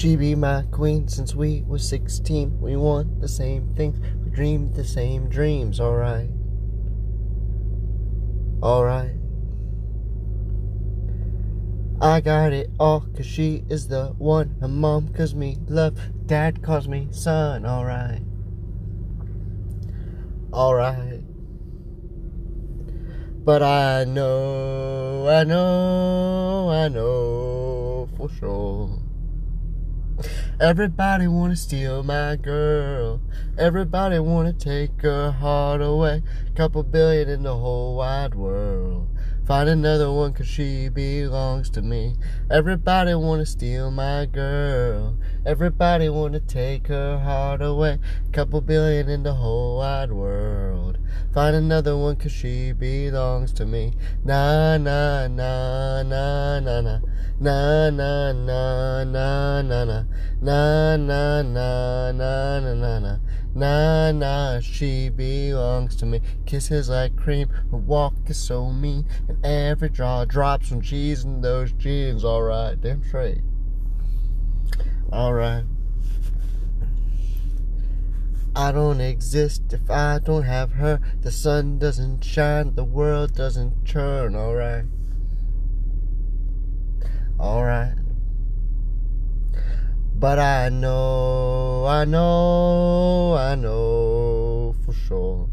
She be my queen since we was 16. We want the same things, we dreamed the same dreams, alright. Alright. I got it all cause she is the one. Her mom calls me love, dad calls me son, alright. Alright. But I know, I know, I know for sure. Everybody wanna steal my girl. Everybody wanna take her heart away. Couple billion in the whole wide world. Find another one cause she belongs to me. Everybody wanna steal my girl. Everybody wanna take her heart away. Couple billion in the whole wide world. Find another one cause she belongs to me. Na na na na na na. Na na na na na na. Na na na na na na na. Nah, nah, she belongs to me. Kisses like cream, her walk is so mean, and every draw drops when she's in those jeans. Alright, damn straight. Alright. I don't exist if I don't have her. The sun doesn't shine, the world doesn't turn. Alright. Alright. But I know, I know, I know for sure.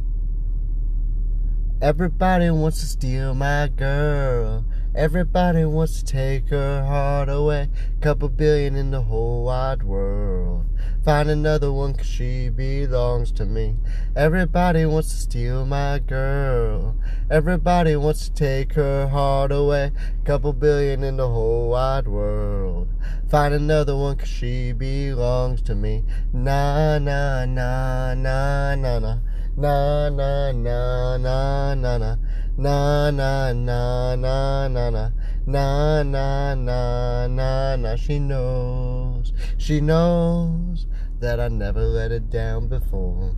Everybody wants to steal my girl. Everybody wants to take her heart away. Couple billion in the whole wide world. Find another one cause she belongs to me. Everybody wants to steal my girl. Everybody wants to take her heart away. Couple billion in the whole wide world. Find another one cause she belongs to me. Na na na na na na. Na na na na na na. Na na na na na na. Na na na na na. She knows. She knows that I never let her down before.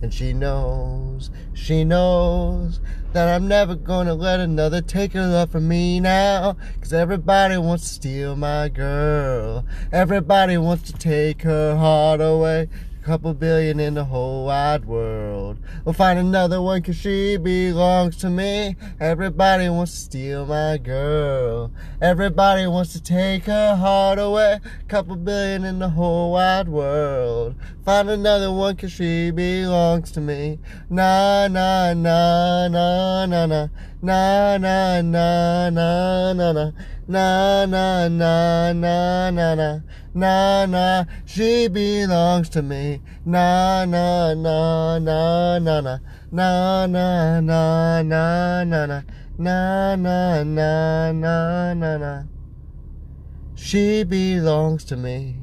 And she knows, she knows that I'm never gonna let another take her love from me now. Cause everybody wants to steal my girl. Everybody wants to take her heart away. Couple billion in the whole wide world. We'll find another one cause she belongs to me. Everybody wants to steal my girl. Everybody wants to take her heart away. Couple billion in the whole wide world. Find another one cause she belongs to me. Na na na na na na. Na na na na na na. Na na na na na na. Na na, she belongs to me. Na na na na na na. Na na na na na na. Na na na na na. She belongs to me.